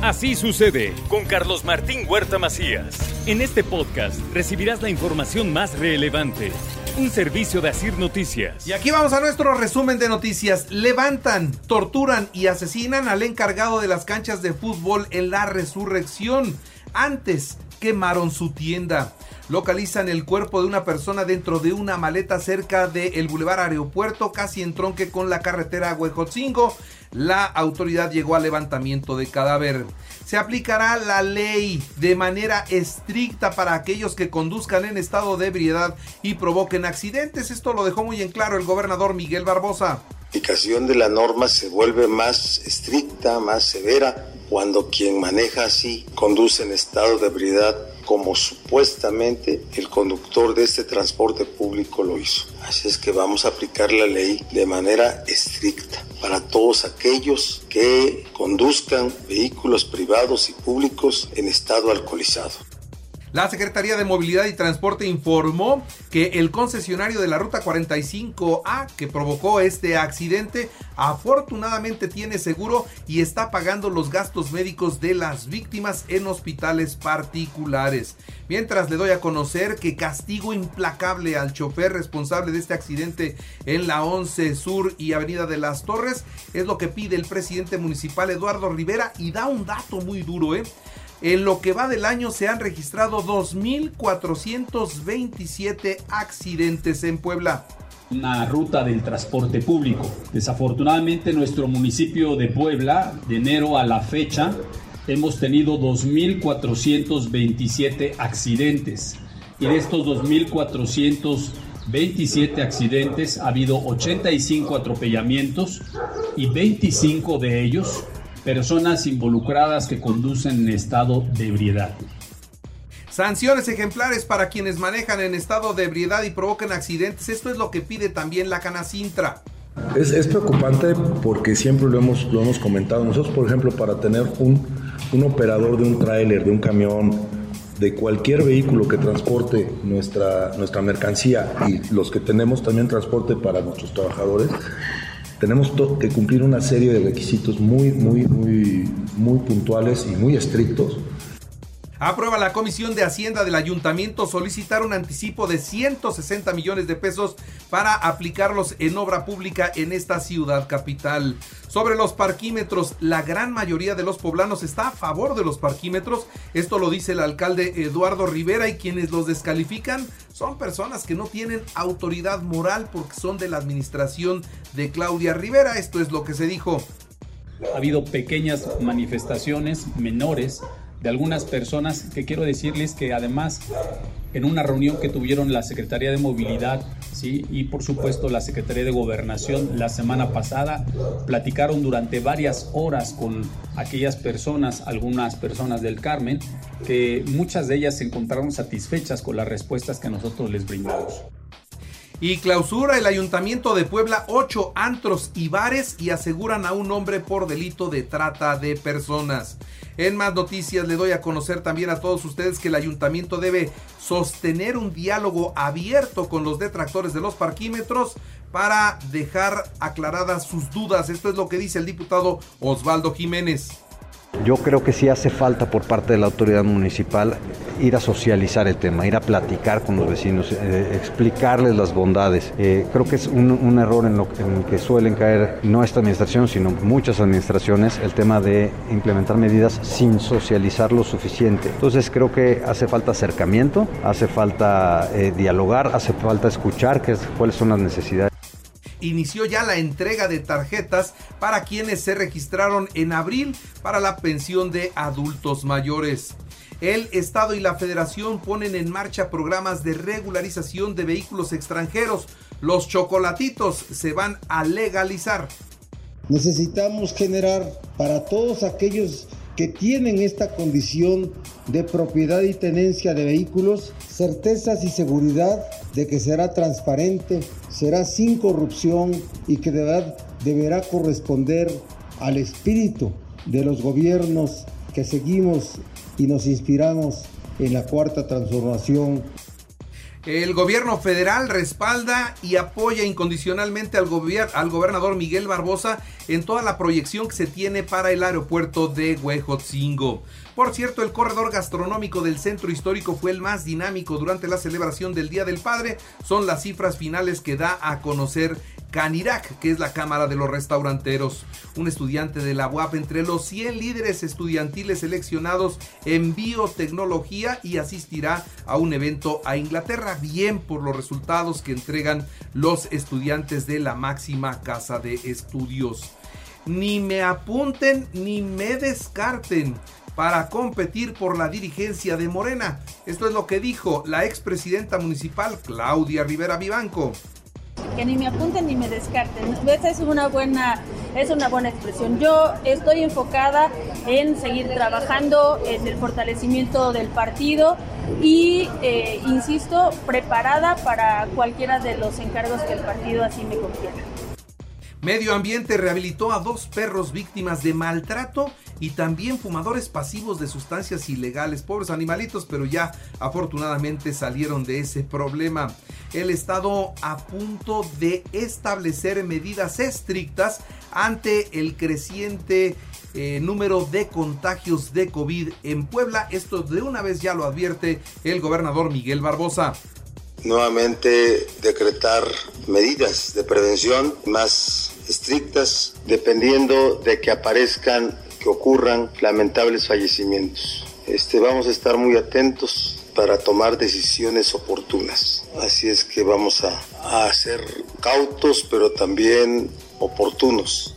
Así sucede con Carlos Martín Huerta Macías. En este podcast recibirás la información más relevante. Un servicio de Asir Noticias. Y aquí vamos a nuestro resumen de noticias. Levantan, torturan y asesinan al encargado de las canchas de fútbol en la resurrección. Antes quemaron su tienda. Localizan el cuerpo de una persona dentro de una maleta cerca del Boulevard Aeropuerto, casi en tronque con la carretera Huejotzingo la autoridad llegó al levantamiento de cadáver. Se aplicará la ley de manera estricta para aquellos que conduzcan en estado de ebriedad y provoquen accidentes. Esto lo dejó muy en claro el gobernador Miguel Barbosa. La aplicación de la norma se vuelve más estricta, más severa, cuando quien maneja así conduce en estado de ebriedad como supuestamente el conductor de este transporte público lo hizo. Así es que vamos a aplicar la ley de manera estricta para todos aquellos que conduzcan vehículos privados y públicos en estado alcoholizado. La Secretaría de Movilidad y Transporte informó que el concesionario de la Ruta 45A que provocó este accidente afortunadamente tiene seguro y está pagando los gastos médicos de las víctimas en hospitales particulares. Mientras le doy a conocer que castigo implacable al chofer responsable de este accidente en la 11 Sur y Avenida de las Torres es lo que pide el presidente municipal Eduardo Rivera y da un dato muy duro, ¿eh? En lo que va del año se han registrado 2.427 accidentes en Puebla. Una ruta del transporte público. Desafortunadamente nuestro municipio de Puebla, de enero a la fecha, hemos tenido 2.427 accidentes. Y de estos 2.427 accidentes ha habido 85 atropellamientos y 25 de ellos personas involucradas que conducen en estado de ebriedad. Sanciones ejemplares para quienes manejan en estado de ebriedad y provocan accidentes. Esto es lo que pide también la Canacintra. Es, es preocupante porque siempre lo hemos, lo hemos comentado. Nosotros, por ejemplo, para tener un, un operador de un tráiler, de un camión, de cualquier vehículo que transporte nuestra, nuestra mercancía y los que tenemos también transporte para nuestros trabajadores, tenemos que cumplir una serie de requisitos muy, muy, muy, muy puntuales y muy estrictos. Aprueba la Comisión de Hacienda del Ayuntamiento solicitar un anticipo de 160 millones de pesos para aplicarlos en obra pública en esta ciudad capital. Sobre los parquímetros, la gran mayoría de los poblanos está a favor de los parquímetros. Esto lo dice el alcalde Eduardo Rivera y quienes los descalifican son personas que no tienen autoridad moral porque son de la administración de Claudia Rivera. Esto es lo que se dijo. Ha habido pequeñas manifestaciones menores de algunas personas que quiero decirles que además en una reunión que tuvieron la Secretaría de Movilidad ¿sí? y por supuesto la Secretaría de Gobernación la semana pasada, platicaron durante varias horas con aquellas personas, algunas personas del Carmen, que muchas de ellas se encontraron satisfechas con las respuestas que nosotros les brindamos. Y clausura el Ayuntamiento de Puebla ocho antros y bares y aseguran a un hombre por delito de trata de personas. En más noticias le doy a conocer también a todos ustedes que el ayuntamiento debe sostener un diálogo abierto con los detractores de los parquímetros para dejar aclaradas sus dudas. Esto es lo que dice el diputado Osvaldo Jiménez. Yo creo que sí hace falta por parte de la autoridad municipal ir a socializar el tema, ir a platicar con los vecinos, eh, explicarles las bondades. Eh, creo que es un, error en, lo, que suelen caer no esta administración, sino muchas administraciones, el tema de implementar medidas sin socializar lo suficiente. Entonces creo que hace falta acercamiento, hace falta eh, dialogar, hace falta escuchar cuáles son las necesidades inició ya la entrega de tarjetas para quienes se registraron en abril para la pensión de adultos mayores. El Estado y la Federación ponen en marcha programas de regularización de vehículos extranjeros. Los chocolatitos se van a legalizar. Necesitamos generar para todos aquellos que tienen esta condición de propiedad y tenencia de vehículos certezas y seguridad de que será transparente, será sin corrupción y que de verdad deberá corresponder al espíritu de los gobiernos que seguimos y nos inspiramos en la cuarta transformación El gobierno federal respalda y apoya incondicionalmente al, al, gobernador Miguel Barbosa en toda la proyección que se tiene para el aeropuerto de Huejotzingo. Por cierto, el corredor gastronómico del centro histórico fue el más dinámico durante la celebración del Día del Padre. Son las cifras finales que da a conocer Canirac, que es la Cámara de los Restauranteros. Un estudiante de la UAP entre los 100 líderes estudiantiles seleccionados en biotecnología y asistirá a un evento a Inglaterra, bien por los resultados que entregan los estudiantes de la máxima casa de estudios. Ni me apunten ni me descarten para competir por la dirigencia de Morena. Esto es lo que dijo la expresidenta municipal Claudia Rivera Vivanco que ni me apunten ni me descarten. Esa es una buena, es una buena expresión. Yo estoy enfocada en seguir trabajando en el fortalecimiento del partido y, eh, insisto, preparada para cualquiera de los encargos que el partido así me confiera. Medio Ambiente rehabilitó a dos perros víctimas de maltrato y también fumadores pasivos de sustancias ilegales. Pobres animalitos, pero ya afortunadamente salieron de ese problema. El Estado a punto de establecer medidas estrictas ante el creciente eh, número de contagios de COVID en Puebla. Esto de una vez ya lo advierte el gobernador Miguel Barbosa nuevamente decretar medidas de prevención más estrictas dependiendo de que aparezcan, que ocurran lamentables fallecimientos. Este, vamos a estar muy atentos para tomar decisiones oportunas. Así es que vamos a, a ser cautos, pero también oportunos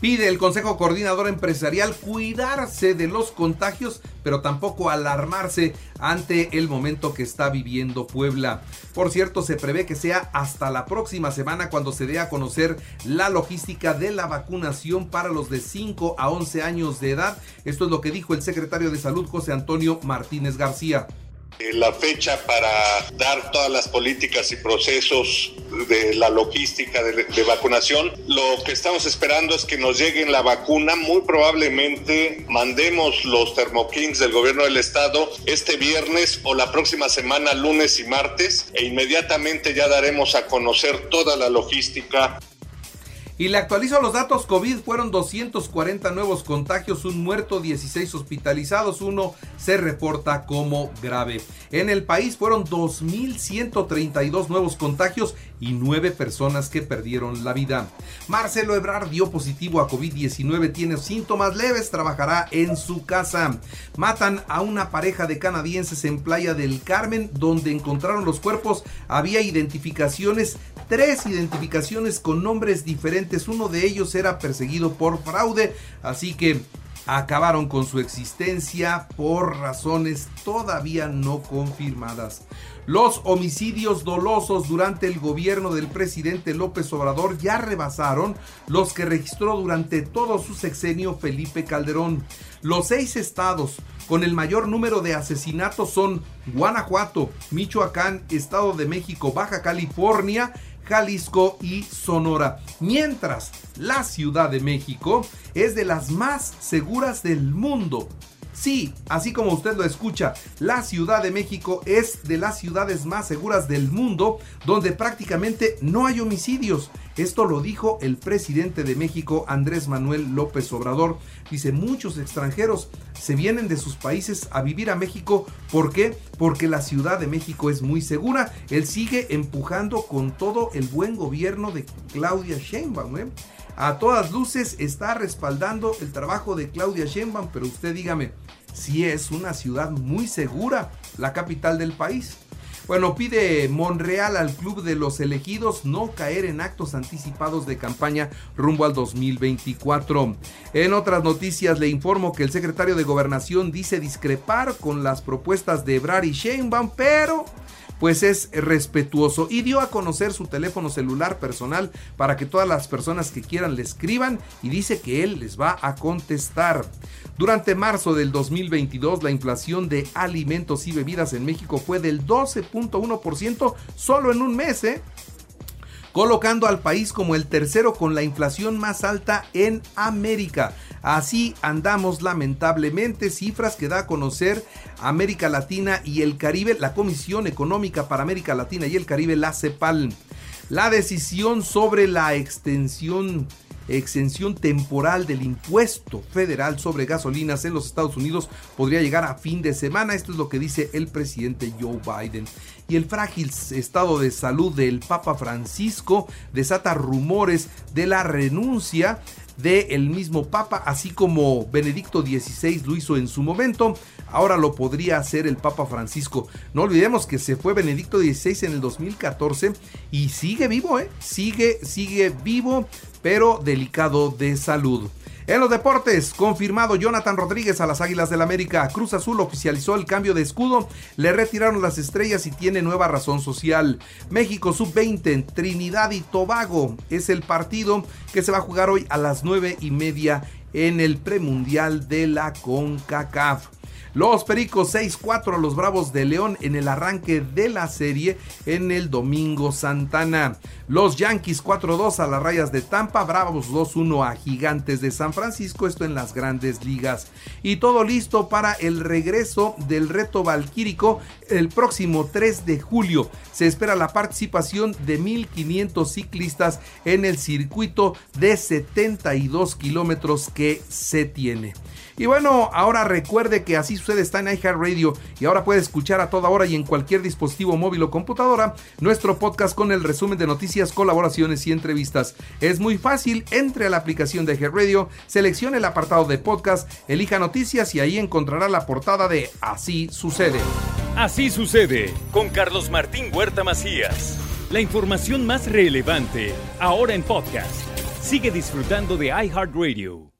Pide el Consejo Coordinador Empresarial cuidarse de los contagios, pero tampoco alarmarse ante el momento que está viviendo Puebla. Por cierto, se prevé que sea hasta la próxima semana cuando se dé a conocer la logística de la vacunación para los de 5 a 11 años de edad. Esto es lo que dijo el secretario de Salud José Antonio Martínez García. Eh, la fecha para dar todas las políticas y procesos de la logística de, vacunación. Lo que estamos esperando es que nos lleguen la vacuna. Muy probablemente mandemos los termokings del gobierno del estado este viernes o la próxima semana, lunes y martes, e inmediatamente ya daremos a conocer toda la logística y le actualizo los datos COVID, fueron 240 nuevos contagios, un muerto, 16 hospitalizados, uno se reporta como grave. En el país fueron 2.132 nuevos contagios y 9 personas que perdieron la vida. Marcelo Ebrard dio positivo a COVID-19, tiene síntomas leves, trabajará en su casa. Matan a una pareja de canadienses en Playa del Carmen, donde encontraron los cuerpos, había identificaciones tres identificaciones con nombres diferentes. Uno de ellos era perseguido por fraude, así que acabaron con su existencia por razones todavía no confirmadas. Los homicidios dolosos durante el gobierno del presidente López Obrador ya rebasaron los que registró durante todo su sexenio Felipe Calderón. Los seis estados con el mayor número de asesinatos son Guanajuato, Michoacán, Estado de México, Baja California Jalisco y Sonora. Mientras la Ciudad de México es de las más seguras del mundo. Sí, así como usted lo escucha, la Ciudad de México es de las ciudades más seguras del mundo donde prácticamente no hay homicidios. Esto lo dijo el presidente de México, Andrés Manuel López Obrador. Dice, muchos extranjeros se vienen de sus países a vivir a México. ¿Por qué? Porque la Ciudad de México es muy segura. Él sigue empujando con todo el buen gobierno de Claudia Sheinbaum. ¿eh? a todas luces está respaldando el trabajo de Claudia Sheinbaum, pero usted dígame, si es una ciudad muy segura, la capital del país. Bueno, pide Monreal al club de los elegidos no caer en actos anticipados de campaña rumbo al 2024. En otras noticias le informo que el secretario de Gobernación dice discrepar con las propuestas de Ebrard y Sheinbaum, pero pues es respetuoso y dio a conocer su teléfono celular personal para que todas las personas que quieran le escriban y dice que él les va a contestar. Durante marzo del 2022 la inflación de alimentos y bebidas en México fue del 12.1% solo en un mes, ¿eh? colocando al país como el tercero con la inflación más alta en América. Así andamos lamentablemente, cifras que da a conocer América Latina y el Caribe, la Comisión Económica para América Latina y el Caribe, la CEPAL. La decisión sobre la extensión exención temporal del impuesto federal sobre gasolinas en los Estados Unidos podría llegar a fin de semana. Esto es lo que dice el presidente Joe Biden. Y el frágil estado de salud del Papa Francisco desata rumores de la renuncia del mismo Papa, así como Benedicto XVI lo hizo en su momento, ahora lo podría hacer el Papa Francisco. No olvidemos que se fue Benedicto XVI en el 2014 y sigue vivo, ¿eh? Sigue, sigue vivo, pero delicado de salud. En los deportes, confirmado Jonathan Rodríguez a las Águilas del América. Cruz Azul oficializó el cambio de escudo, le retiraron las estrellas y tiene nueva razón social. México sub-20 en Trinidad y Tobago es el partido que se va a jugar hoy a las 9 y media en el premundial de la CONCACAF. Los Pericos 6-4 a los Bravos de León en el arranque de la serie en el Domingo Santana. Los Yankees 4-2 a las Rayas de Tampa, Bravos 2-1 a Gigantes de San Francisco, esto en las grandes ligas. Y todo listo para el regreso del reto valquírico el próximo 3 de julio. Se espera la participación de 1.500 ciclistas en el circuito de 72 kilómetros que se tiene. Y bueno, ahora recuerde que así sucede está en iHeartRadio y ahora puede escuchar a toda hora y en cualquier dispositivo móvil o computadora nuestro podcast con el resumen de noticias, colaboraciones y entrevistas. Es muy fácil, entre a la aplicación de iHeartRadio, seleccione el apartado de podcast, elija noticias y ahí encontrará la portada de Así sucede. Así sucede con Carlos Martín Huerta Macías. La información más relevante ahora en podcast. Sigue disfrutando de iHeartRadio.